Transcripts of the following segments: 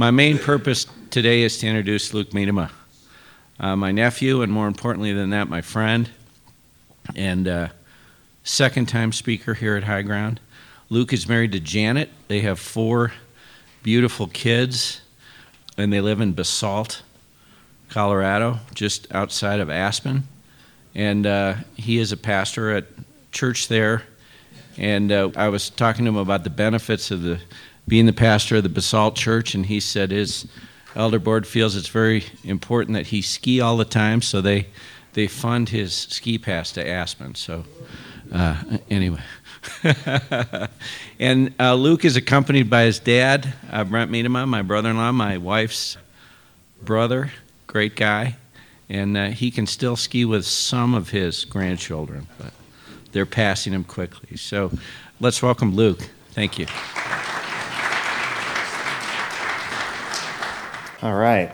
My main purpose today is to introduce Luke Miedema, uh, my nephew, and more importantly than that, my friend, and uh, second time speaker here at High Ground. Luke is married to Janet. They have four beautiful kids, and they live in Basalt, Colorado, just outside of Aspen. And uh, he is a pastor at church there. And uh, I was talking to him about the benefits of the being the pastor of the Basalt Church, and he said his elder board feels it's very important that he ski all the time, so they they fund his ski pass to Aspen. So uh, anyway. and uh, Luke is accompanied by his dad, uh, Brent Miedema, my brother-in-law, my wife's brother, great guy, and uh, he can still ski with some of his grandchildren, but they're passing him quickly. So let's welcome Luke. Thank you. All right.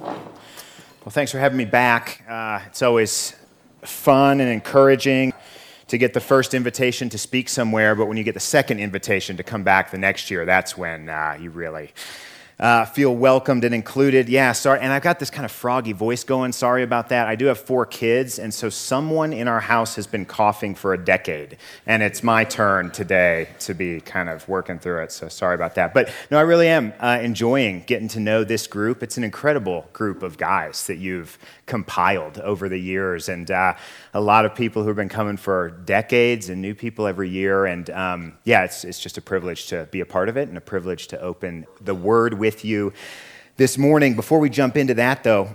Well, thanks for having me back. Uh, it's always fun and encouraging to get the first invitation to speak somewhere, but when you get the second invitation to come back the next year, that's when uh, you really uh, feel welcomed and included. Yeah, sorry. And I've got this kind of froggy voice going. Sorry about that. I do have four kids, and so someone in our house has been coughing for a decade. And it's my turn today to be kind of working through it. So sorry about that. But no, I really am uh, enjoying getting to know this group. It's an incredible group of guys that you've compiled over the years. And uh, a lot of people who have been coming for decades and new people every year. And um, yeah, it's, it's just a privilege to be a part of it and a privilege to open the word with you this morning. Before we jump into that, though,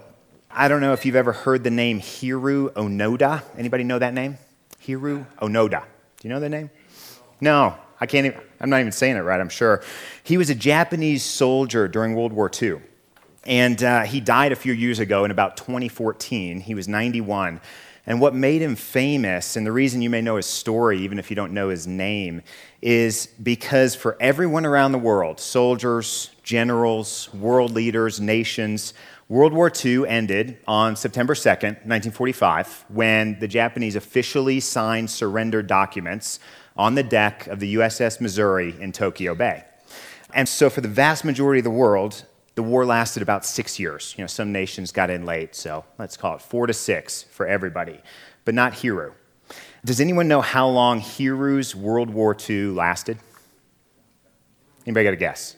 I don't know if you've ever heard the name Hiroo Onoda. Anybody know that name? Hiroo Onoda. Do you know the name? No, I can't even, I'm not even saying it right, I'm sure. He was a Japanese soldier during World War II. And uh, he died a few years ago in about 2014. He was 91. And what made him famous, and the reason you may know his story, even if you don't know his name, is because for everyone around the world soldiers, generals, world leaders, nations World War II ended on September 2nd, 1945, when the Japanese officially signed surrender documents on the deck of the USS Missouri in Tokyo Bay. And so, for the vast majority of the world, the war lasted about six years. You know, some nations got in late, so let's call it four to six for everybody, but not Hiroo. Does anyone know how long Hiroo's World War II lasted? Anybody got a guess?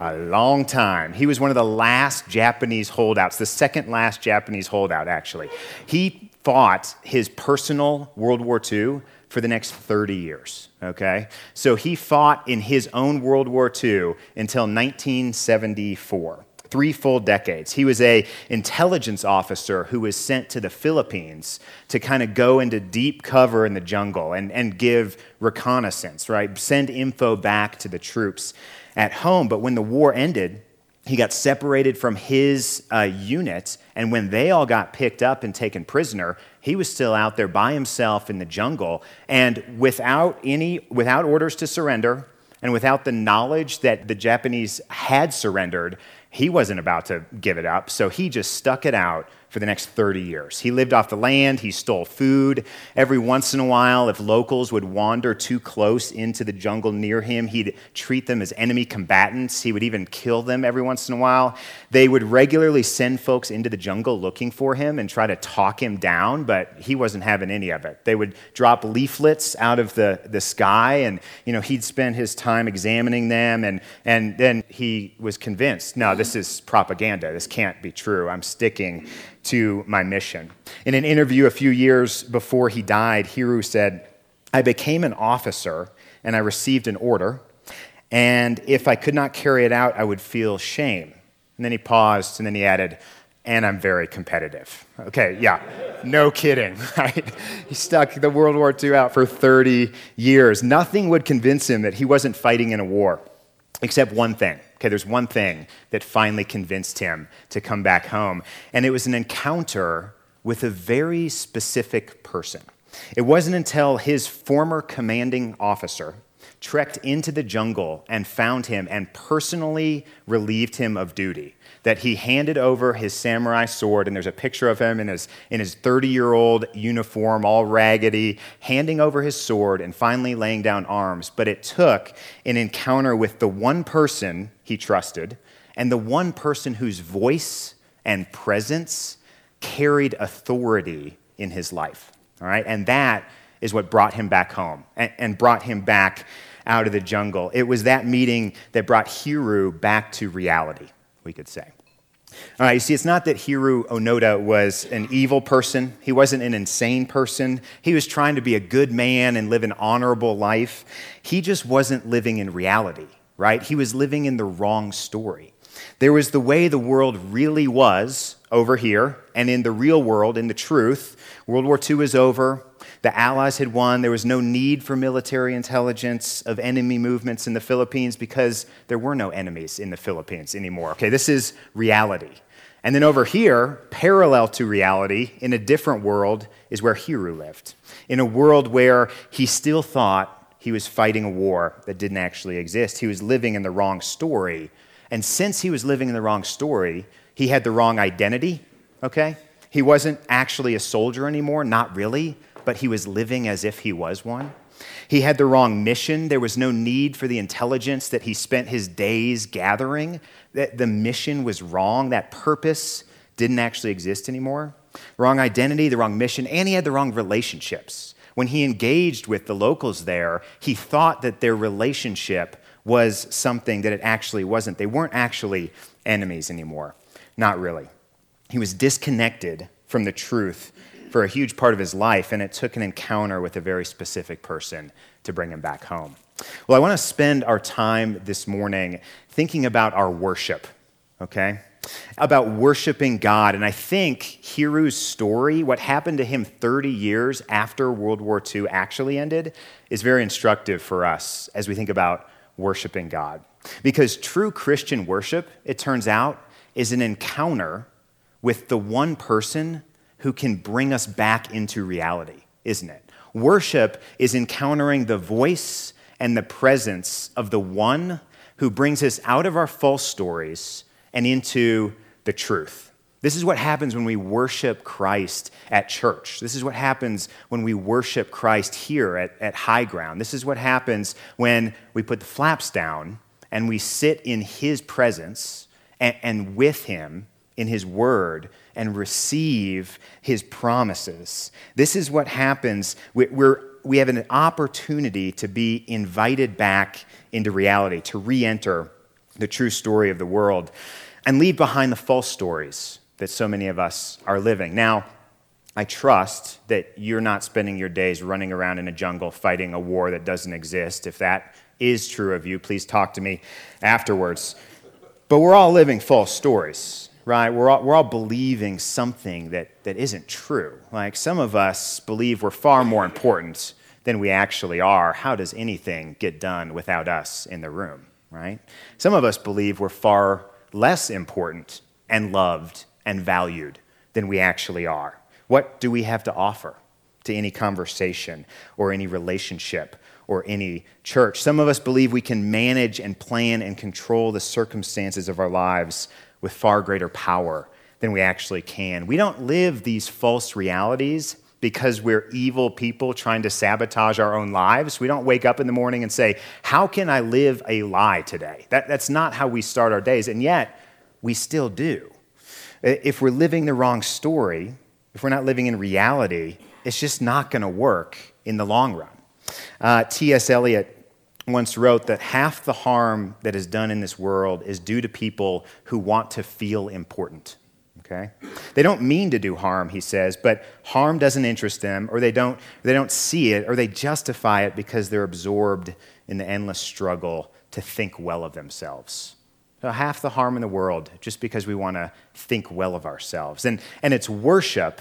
A long time. He was one of the last Japanese holdouts, the second last Japanese holdout, actually. He fought his personal World War II for the next 30 years, okay? So he fought in his own World War II until 1974 three full decades. He was a intelligence officer who was sent to the Philippines to kind of go into deep cover in the jungle and, and give reconnaissance, right? Send info back to the troops at home. But when the war ended, he got separated from his uh, unit, and when they all got picked up and taken prisoner, he was still out there by himself in the jungle, and without any, without orders to surrender, and without the knowledge that the Japanese had surrendered, he wasn't about to give it up. So he just stuck it out for the next 30 years. He lived off the land, he stole food. Every once in a while, if locals would wander too close into the jungle near him, he'd treat them as enemy combatants. He would even kill them every once in a while. They would regularly send folks into the jungle looking for him and try to talk him down, but he wasn't having any of it. They would drop leaflets out of the, the sky, and you know, he'd spend his time examining them, and, and then he was convinced, no, this is propaganda. This can't be true. I'm sticking to my mission. In an interview a few years before he died, Hiroo said, I became an officer and I received an order, and if I could not carry it out, I would feel shame. And then he paused and then he added, and I'm very competitive. Okay, yeah, no kidding, right? He stuck the World War II out for 30 years. Nothing would convince him that he wasn't fighting in a war, except one thing Okay, there's one thing that finally convinced him to come back home, and it was an encounter with a very specific person. It wasn't until his former commanding officer trekked into the jungle and found him and personally relieved him of duty. That he handed over his samurai sword, and there's a picture of him in his, in his 30 year old uniform, all raggedy, handing over his sword and finally laying down arms. But it took an encounter with the one person he trusted and the one person whose voice and presence carried authority in his life. All right? And that is what brought him back home and, and brought him back out of the jungle. It was that meeting that brought Hiroo back to reality, we could say. All right, you see, it's not that Hiroo Onoda was an evil person. He wasn't an insane person. He was trying to be a good man and live an honorable life. He just wasn't living in reality, right? He was living in the wrong story. There was the way the world really was over here, and in the real world, in the truth. World War II is over. The Allies had won. There was no need for military intelligence of enemy movements in the Philippines because there were no enemies in the Philippines anymore. Okay, this is reality. And then over here, parallel to reality, in a different world, is where Hiroo lived. In a world where he still thought he was fighting a war that didn't actually exist. He was living in the wrong story. And since he was living in the wrong story, he had the wrong identity, okay? He wasn't actually a soldier anymore, not really but he was living as if he was one. He had the wrong mission. There was no need for the intelligence that he spent his days gathering. That the mission was wrong. That purpose didn't actually exist anymore. Wrong identity, the wrong mission, and he had the wrong relationships. When he engaged with the locals there, he thought that their relationship was something that it actually wasn't. They weren't actually enemies anymore. Not really. He was disconnected from the truth for a huge part of his life, and it took an encounter with a very specific person to bring him back home. Well, I want to spend our time this morning thinking about our worship, okay? About worshiping God. And I think Hiroo's story, what happened to him 30 years after World War II actually ended, is very instructive for us as we think about worshiping God. Because true Christian worship, it turns out, is an encounter with the one person who can bring us back into reality, isn't it? Worship is encountering the voice and the presence of the one who brings us out of our false stories and into the truth. This is what happens when we worship Christ at church. This is what happens when we worship Christ here at, at High Ground. This is what happens when we put the flaps down and we sit in His presence and, and with Him in His Word and receive his promises. This is what happens. We're, we have an opportunity to be invited back into reality, to re enter the true story of the world, and leave behind the false stories that so many of us are living. Now, I trust that you're not spending your days running around in a jungle fighting a war that doesn't exist. If that is true of you, please talk to me afterwards. But we're all living false stories right? We're all, we're all believing something that, that isn't true. Like some of us believe we're far more important than we actually are. How does anything get done without us in the room, right? Some of us believe we're far less important and loved and valued than we actually are. What do we have to offer to any conversation or any relationship or any church? Some of us believe we can manage and plan and control the circumstances of our lives with far greater power than we actually can. We don't live these false realities because we're evil people trying to sabotage our own lives. We don't wake up in the morning and say, How can I live a lie today? That, that's not how we start our days, and yet we still do. If we're living the wrong story, if we're not living in reality, it's just not going to work in the long run. Uh, T.S. Eliot once wrote that half the harm that is done in this world is due to people who want to feel important. Okay? They don't mean to do harm, he says, but harm doesn't interest them, or they don't, they don't see it, or they justify it because they're absorbed in the endless struggle to think well of themselves. So half the harm in the world just because we want to think well of ourselves. And, and it's worship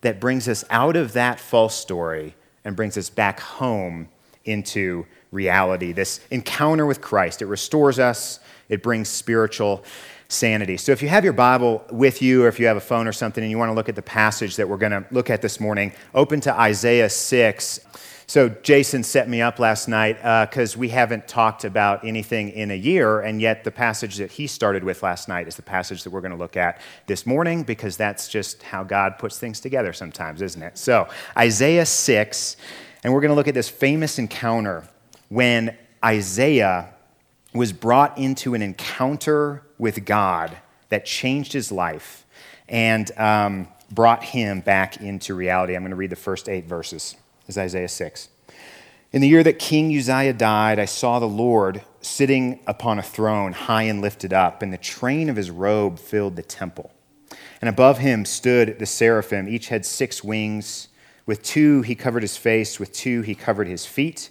that brings us out of that false story and brings us back home into reality, this encounter with Christ. It restores us, it brings spiritual sanity. So if you have your Bible with you, or if you have a phone or something, and you want to look at the passage that we're going to look at this morning, open to Isaiah 6. So Jason set me up last night because uh, we haven't talked about anything in a year, and yet the passage that he started with last night is the passage that we're going to look at this morning because that's just how God puts things together sometimes, isn't it? So Isaiah 6, and we're going to look at this famous encounter when Isaiah was brought into an encounter with God that changed his life and um, brought him back into reality. I'm going to read the first eight verses. This is Isaiah 6. In the year that King Uzziah died, I saw the Lord sitting upon a throne, high and lifted up, and the train of his robe filled the temple. And above him stood the seraphim. Each had six wings. With two he covered his face, with two he covered his feet,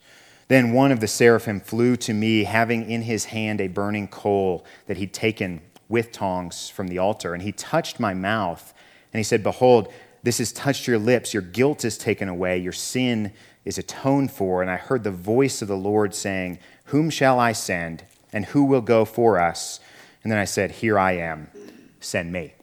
Then one of the seraphim flew to me, having in his hand a burning coal that he'd taken with tongs from the altar. And he touched my mouth, and he said, Behold, this has touched your lips. Your guilt is taken away. Your sin is atoned for. And I heard the voice of the Lord saying, Whom shall I send? And who will go for us? And then I said, Here I am. Send me.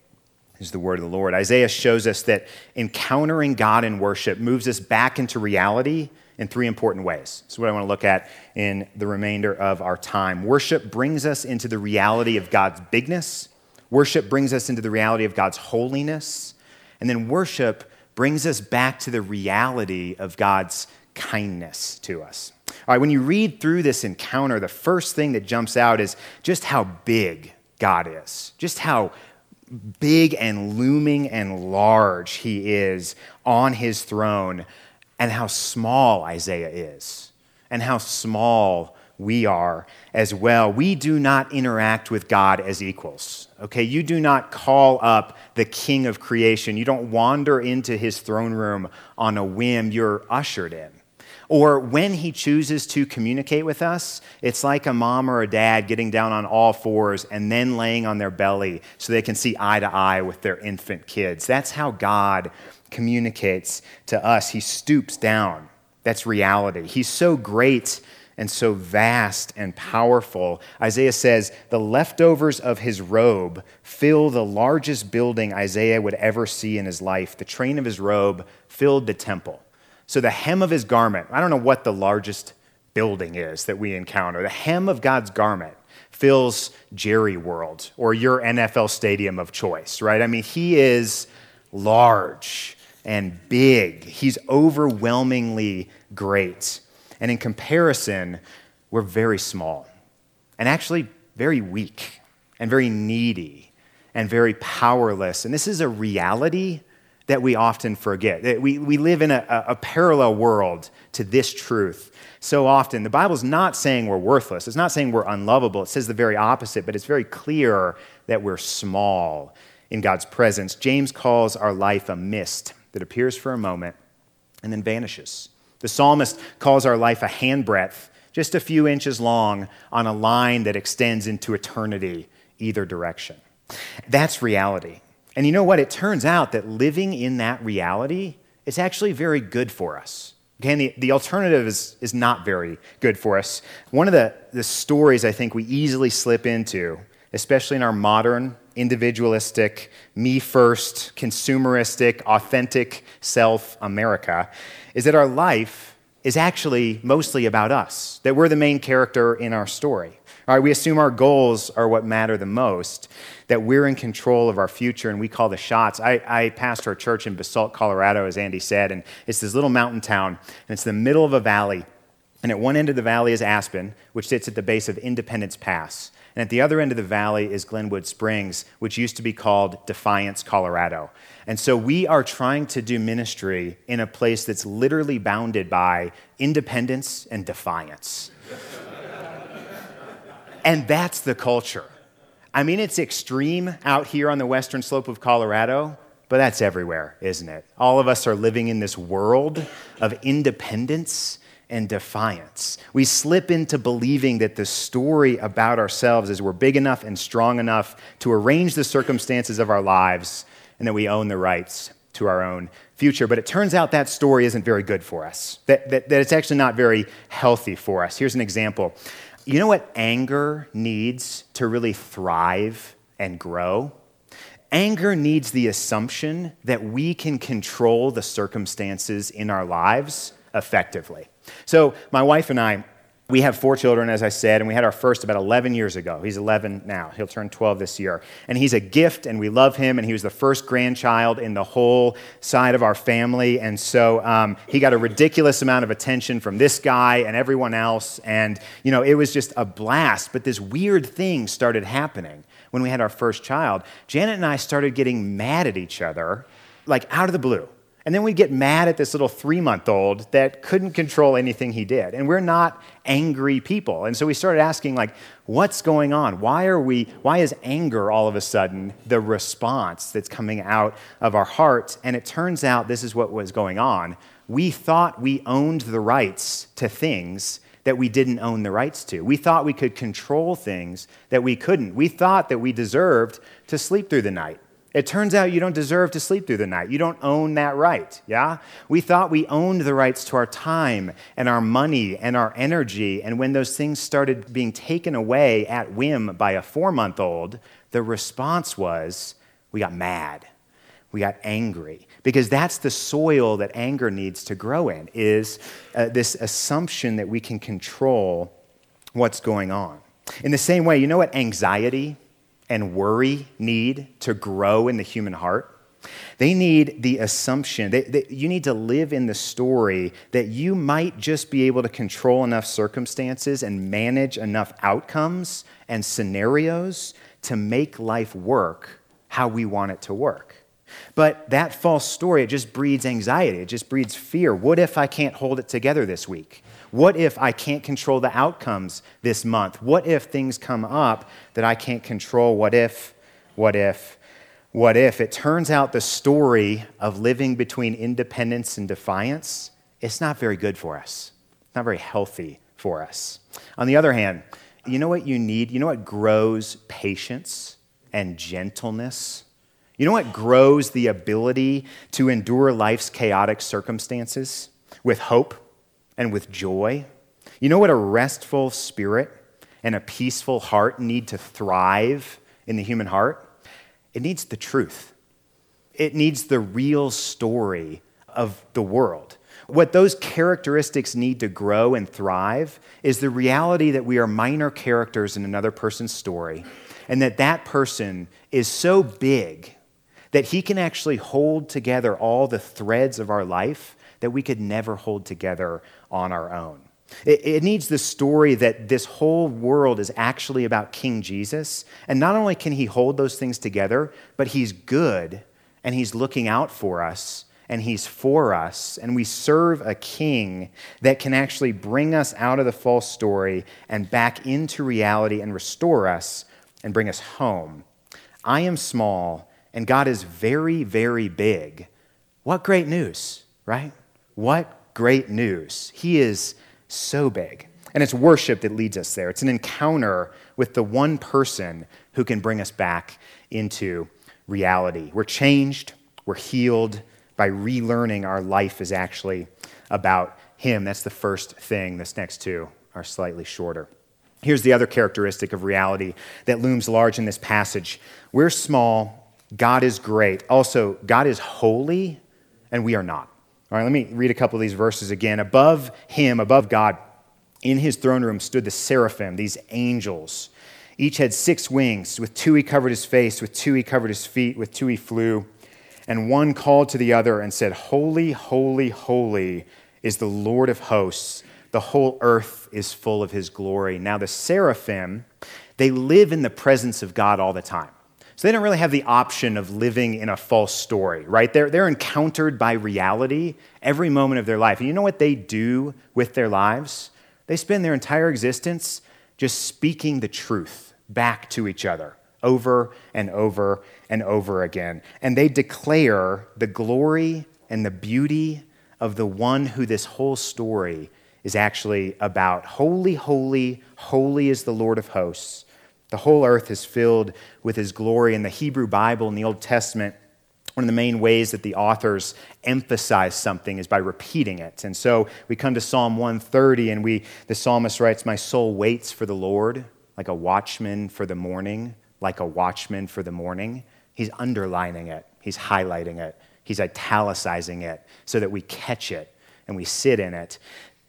Is the word of the Lord. Isaiah shows us that encountering God in worship moves us back into reality in three important ways. That's what I want to look at in the remainder of our time. Worship brings us into the reality of God's bigness, worship brings us into the reality of God's holiness, and then worship brings us back to the reality of God's kindness to us. All right, when you read through this encounter, the first thing that jumps out is just how big God is, just how big and looming and large he is on his throne, and how small Isaiah is, and how small we are as well. We do not interact with God as equals. Okay, you do not call up the king of creation. You don't wander into his throne room on a whim. You're ushered in. Or when he chooses to communicate with us, it's like a mom or a dad getting down on all fours and then laying on their belly so they can see eye to eye with their infant kids. That's how God communicates to us. He stoops down. That's reality. He's so great and so vast and powerful. Isaiah says, The leftovers of his robe fill the largest building Isaiah would ever see in his life. The train of his robe filled the temple. So the hem of his garment, I don't know what the largest building is that we encounter. The hem of God's garment fills Jerry World or your NFL stadium of choice, right? I mean, he is large and big. He's overwhelmingly great. And in comparison, we're very small and actually very weak and very needy and very powerless. And this is a reality that we often forget. We, we live in a, a parallel world to this truth so often. The Bible's not saying we're worthless, it's not saying we're unlovable. It says the very opposite, but it's very clear that we're small in God's presence. James calls our life a mist that appears for a moment and then vanishes. The psalmist calls our life a handbreadth, just a few inches long, on a line that extends into eternity, either direction. That's reality. And you know what? It turns out that living in that reality is actually very good for us. Okay, and the, the alternative is, is not very good for us. One of the, the stories I think we easily slip into, especially in our modern, individualistic, me first, consumeristic, authentic self America, is that our life is actually mostly about us, that we're the main character in our story. All right, we assume our goals are what matter the most, that we're in control of our future and we call the shots. I, I pastor a church in Basalt, Colorado, as Andy said, and it's this little mountain town, and it's the middle of a valley. And at one end of the valley is Aspen, which sits at the base of Independence Pass. And at the other end of the valley is Glenwood Springs, which used to be called Defiance, Colorado. And so we are trying to do ministry in a place that's literally bounded by independence and defiance. And that's the culture. I mean, it's extreme out here on the western slope of Colorado, but that's everywhere, isn't it? All of us are living in this world of independence and defiance. We slip into believing that the story about ourselves is we're big enough and strong enough to arrange the circumstances of our lives and that we own the rights to our own future. But it turns out that story isn't very good for us, that, that, that it's actually not very healthy for us. Here's an example. You know what anger needs to really thrive and grow? Anger needs the assumption that we can control the circumstances in our lives effectively. So, my wife and I, we have four children, as I said, and we had our first about 11 years ago. He's 11 now. He'll turn 12 this year. And he's a gift, and we love him, and he was the first grandchild in the whole side of our family. And so um, he got a ridiculous amount of attention from this guy and everyone else. And, you know, it was just a blast. But this weird thing started happening when we had our first child. Janet and I started getting mad at each other, like out of the blue. And then we'd get mad at this little three month old that couldn't control anything he did. And we're not angry people. And so we started asking, like, what's going on? Why are we, why is anger all of a sudden the response that's coming out of our hearts? And it turns out this is what was going on. We thought we owned the rights to things that we didn't own the rights to. We thought we could control things that we couldn't. We thought that we deserved to sleep through the night. It turns out you don't deserve to sleep through the night. You don't own that right, yeah? We thought we owned the rights to our time and our money and our energy. And when those things started being taken away at whim by a four month old, the response was we got mad. We got angry because that's the soil that anger needs to grow in is uh, this assumption that we can control what's going on. In the same way, you know what anxiety and worry need to grow in the human heart? They need the assumption that, you need to live in the story that you might just be able to control enough circumstances and manage enough outcomes and scenarios to make life work how we want it to work. But that false story, it just breeds anxiety. It just breeds fear. What if I can't hold it together this week? What if I can't control the outcomes this month? What if things come up that I can't control? What if, what if, what if? It turns out the story of living between independence and defiance is not very good for us, it's not very healthy for us. On the other hand, you know what you need? You know what grows patience and gentleness? You know what grows the ability to endure life's chaotic circumstances with hope and with joy? You know what a restful spirit and a peaceful heart need to thrive in the human heart? It needs the truth. It needs the real story of the world. What those characteristics need to grow and thrive is the reality that we are minor characters in another person's story, and that that person is so big that he can actually hold together all the threads of our life that we could never hold together on our own. It, it, needs the story that this whole world is actually about King Jesus. And not only can he hold those things together, but he's good and he's looking out for us and he's for us. And we serve a king that can actually bring us out of the false story and back into reality and restore us and bring us home. I am small and God is very, very big. What great news, right? What great news. He is so big. And it's worship that leads us there. It's an encounter with the one person who can bring us back into reality. We're changed, we're healed by relearning our life is actually about Him. That's the first thing. This next two are slightly shorter. Here's the other characteristic of reality that looms large in this passage we're small God is great. Also, God is holy, and we are not. All right, let me read a couple of these verses again. Above him, above God, in his throne room stood the seraphim, these angels. Each had six wings. With two he covered his face, with two he covered his feet, with two he flew. And one called to the other and said, Holy, holy, holy is the Lord of hosts. The whole earth is full of his glory. Now, the seraphim, they live in the presence of God all the time. So they don't really have the option of living in a false story, right? They're, they're encountered by reality every moment of their life. And you know what they do with their lives? They spend their entire existence just speaking the truth back to each other over and over and over again. And they declare the glory and the beauty of the one who this whole story is actually about. Holy, holy, holy is the Lord of hosts. The whole earth is filled with his glory. In the Hebrew Bible in the Old Testament, one of the main ways that the authors emphasize something is by repeating it. And so we come to Psalm 130 and we the psalmist writes, "My soul waits for the Lord like a watchman for the morning, like a watchman for the morning." He's underlining it. He's highlighting it. He's italicizing it so that we catch it and we sit in it.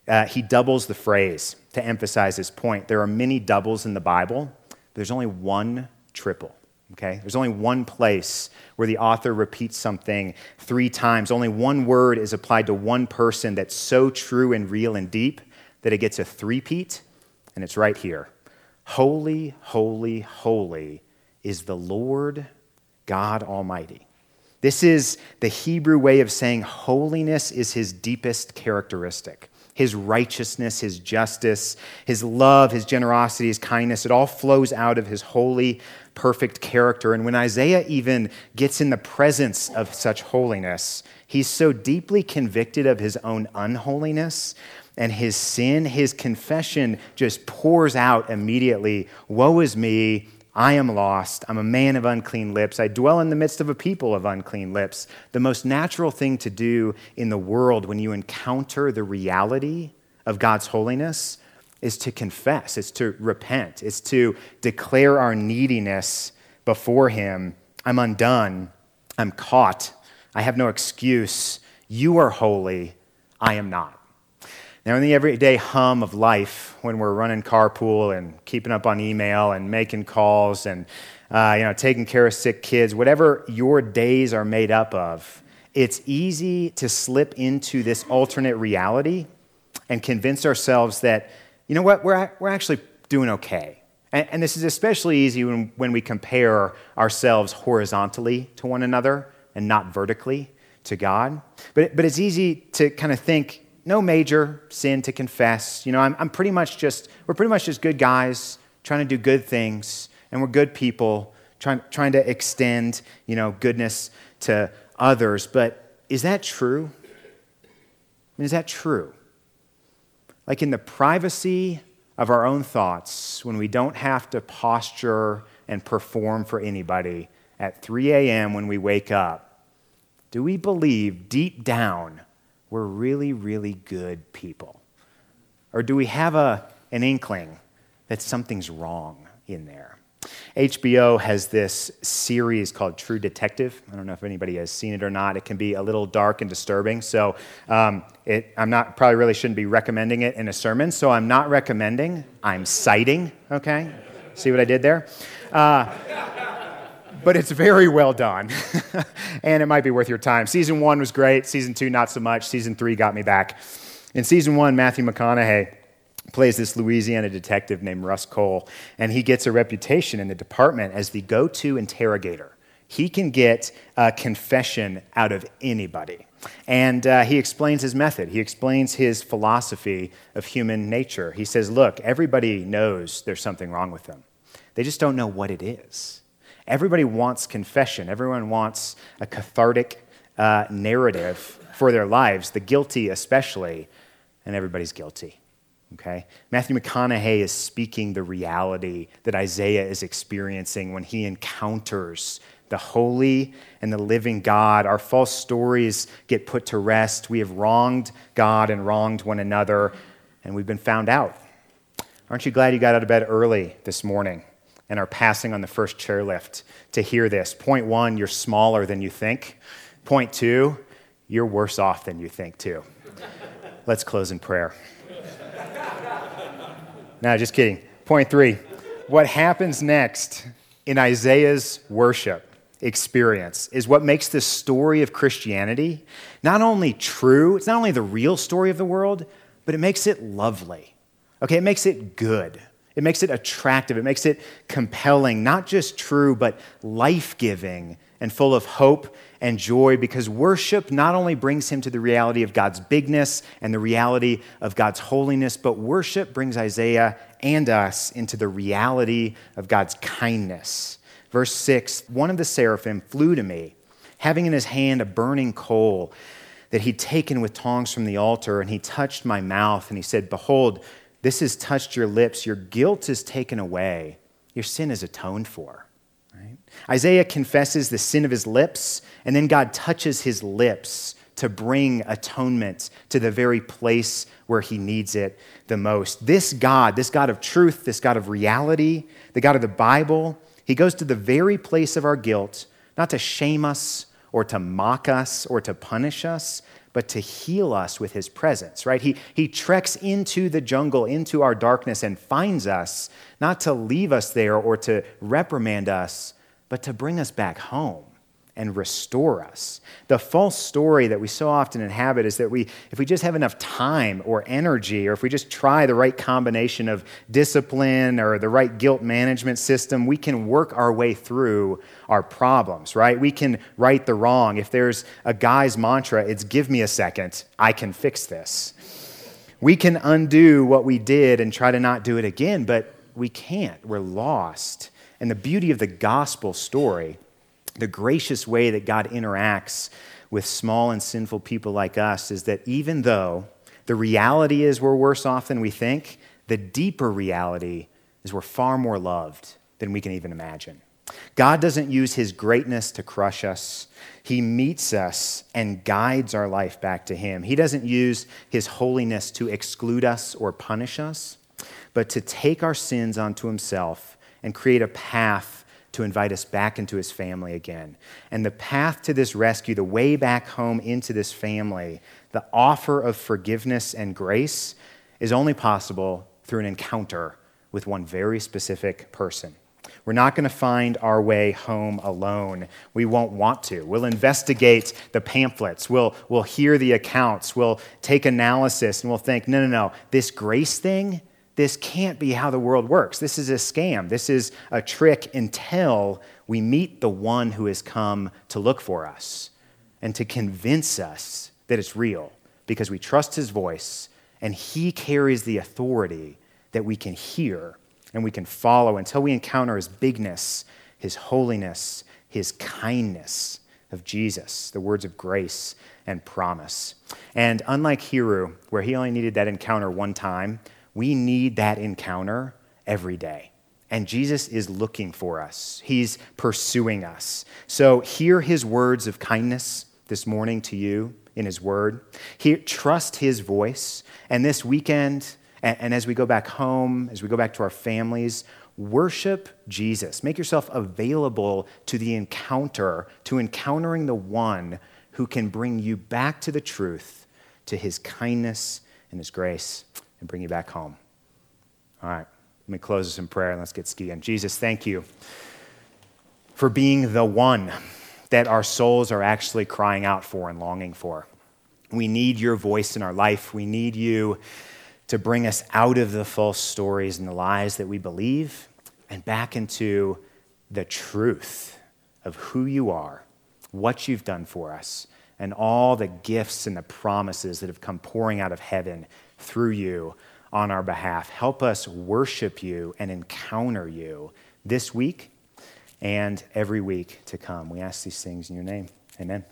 Uh, he doubles the phrase to emphasize his point. There are many doubles in the Bible, there's only one triple. Okay? There's only one place where the author repeats something three times. Only one word is applied to one person that's so true and real and deep that it gets a three-peat, and it's right here. Holy, holy, holy is the Lord God Almighty. This is the Hebrew way of saying holiness is his deepest characteristic. His righteousness, his justice, his love, his generosity, his kindness, it all flows out of his holy, perfect character. And when Isaiah even gets in the presence of such holiness, he's so deeply convicted of his own unholiness and his sin, his confession just pours out immediately Woe is me! I am lost. I'm a man of unclean lips. I dwell in the midst of a people of unclean lips. The most natural thing to do in the world when you encounter the reality of God's holiness is to confess, it's to repent, it's to declare our neediness before Him. I'm undone. I'm caught. I have no excuse. You are holy. I am not. Now, in the everyday hum of life, when we're running carpool and keeping up on email and making calls and uh, you know taking care of sick kids, whatever your days are made up of, it's easy to slip into this alternate reality and convince ourselves that you know what we're we're actually doing okay. And, and this is especially easy when, when we compare ourselves horizontally to one another and not vertically to God. But, but it's easy to kind of think no major sin to confess. You know, I'm, I'm pretty much just, we're pretty much just good guys trying to do good things, and we're good people trying, trying to extend, you know, goodness to others. But is that true? I mean, is that true? Like in the privacy of our own thoughts, when we don't have to posture and perform for anybody at 3 a.m. when we wake up, do we believe deep down we're really, really good people? Or do we have a, an inkling that something's wrong in there? HBO has this series called True Detective. I don't know if anybody has seen it or not. It can be a little dark and disturbing. So um, it, I'm not probably really shouldn't be recommending it in a sermon. So I'm not recommending. I'm citing. Okay, see what I did there? Uh, but it's very well done. and it might be worth your time. Season one was great. Season two, not so much. Season three got me back. In season one, Matthew McConaughey plays this Louisiana detective named Rust Cohle, and he gets a reputation in the department as the go to interrogator. He can get a confession out of anybody. And uh, he explains his method. He explains his philosophy of human nature. He says, Look, everybody knows there's something wrong with them, they just don't know what it is. Everybody wants confession, everyone wants a cathartic uh, narrative for their lives, the guilty especially, and everybody's guilty. Okay? Matthew McConaughey is speaking the reality that Isaiah is experiencing when he encounters the holy and the living God. Our false stories get put to rest. We have wronged God and wronged one another, and we've been found out. Aren't you glad you got out of bed early this morning? And are passing on the first chairlift to hear this. Point one, you're smaller than you think. Point two, you're worse off than you think, too. Let's close in prayer. no, just kidding. Point three, what happens next in Isaiah's worship experience is what makes this story of Christianity not only true, it's not only the real story of the world, but it makes it lovely. Okay, it makes it good. It makes it attractive. It makes it compelling, not just true, but life giving and full of hope and joy because worship not only brings him to the reality of God's bigness and the reality of God's holiness, but worship brings Isaiah and us into the reality of God's kindness. Verse 6 One of the seraphim flew to me, having in his hand a burning coal that he'd taken with tongs from the altar, and he touched my mouth, and he said, Behold, this has touched your lips, your guilt is taken away, your sin is atoned for. Right? Isaiah confesses the sin of his lips, and then God touches his lips to bring atonement to the very place where he needs it the most. This God, this God of truth, this God of reality, the God of the Bible, he goes to the very place of our guilt, not to shame us or to mock us or to punish us, but to heal us with his presence, right? He, he treks into the jungle, into our darkness, and finds us, not to leave us there or to reprimand us, but to bring us back home and restore us. The false story that we so often inhabit is that we, if we just have enough time or energy, or if we just try the right combination of discipline or the right guilt management system, we can work our way through our problems, right? We can right the wrong. If there's a guy's mantra, it's give me a second, I can fix this. We can undo what we did and try to not do it again, but we can't. We're lost. And the beauty of the gospel story the gracious way that God interacts with small and sinful people like us is that even though the reality is we're worse off than we think, the deeper reality is we're far more loved than we can even imagine. God doesn't use his greatness to crush us. He meets us and guides our life back to him. He doesn't use his holiness to exclude us or punish us, but to take our sins onto himself and create a path to invite us back into his family again. And the path to this rescue, the way back home into this family, the offer of forgiveness and grace is only possible through an encounter with one very specific person. We're not going to find our way home alone. We won't want to. We'll investigate the pamphlets. We'll, we'll hear the accounts. We'll take analysis and we'll think, no, no, no, this grace thing, this can't be how the world works. This is a scam. This is a trick until we meet the one who has come to look for us and to convince us that it's real because we trust his voice and he carries the authority that we can hear and we can follow until we encounter his bigness, his holiness, his kindness of Jesus, the words of grace and promise. And unlike Hiroo, where he only needed that encounter one time, we need that encounter every day. And Jesus is looking for us, He's pursuing us. So hear His words of kindness this morning to you in His Word. Hear, trust His voice. And this weekend, and, and as we go back home, as we go back to our families, worship Jesus. Make yourself available to the encounter, to encountering the one who can bring you back to the truth, to His kindness and His grace and bring you back home. All right, let me close this in prayer and let's get skiing. Jesus, thank you for being the one that our souls are actually crying out for and longing for. We need your voice in our life. We need you to bring us out of the false stories and the lies that we believe and back into the truth of who you are, what you've done for us, and all the gifts and the promises that have come pouring out of heaven through you on our behalf. Help us worship you and encounter you this week and every week to come. We ask these things in your name. Amen.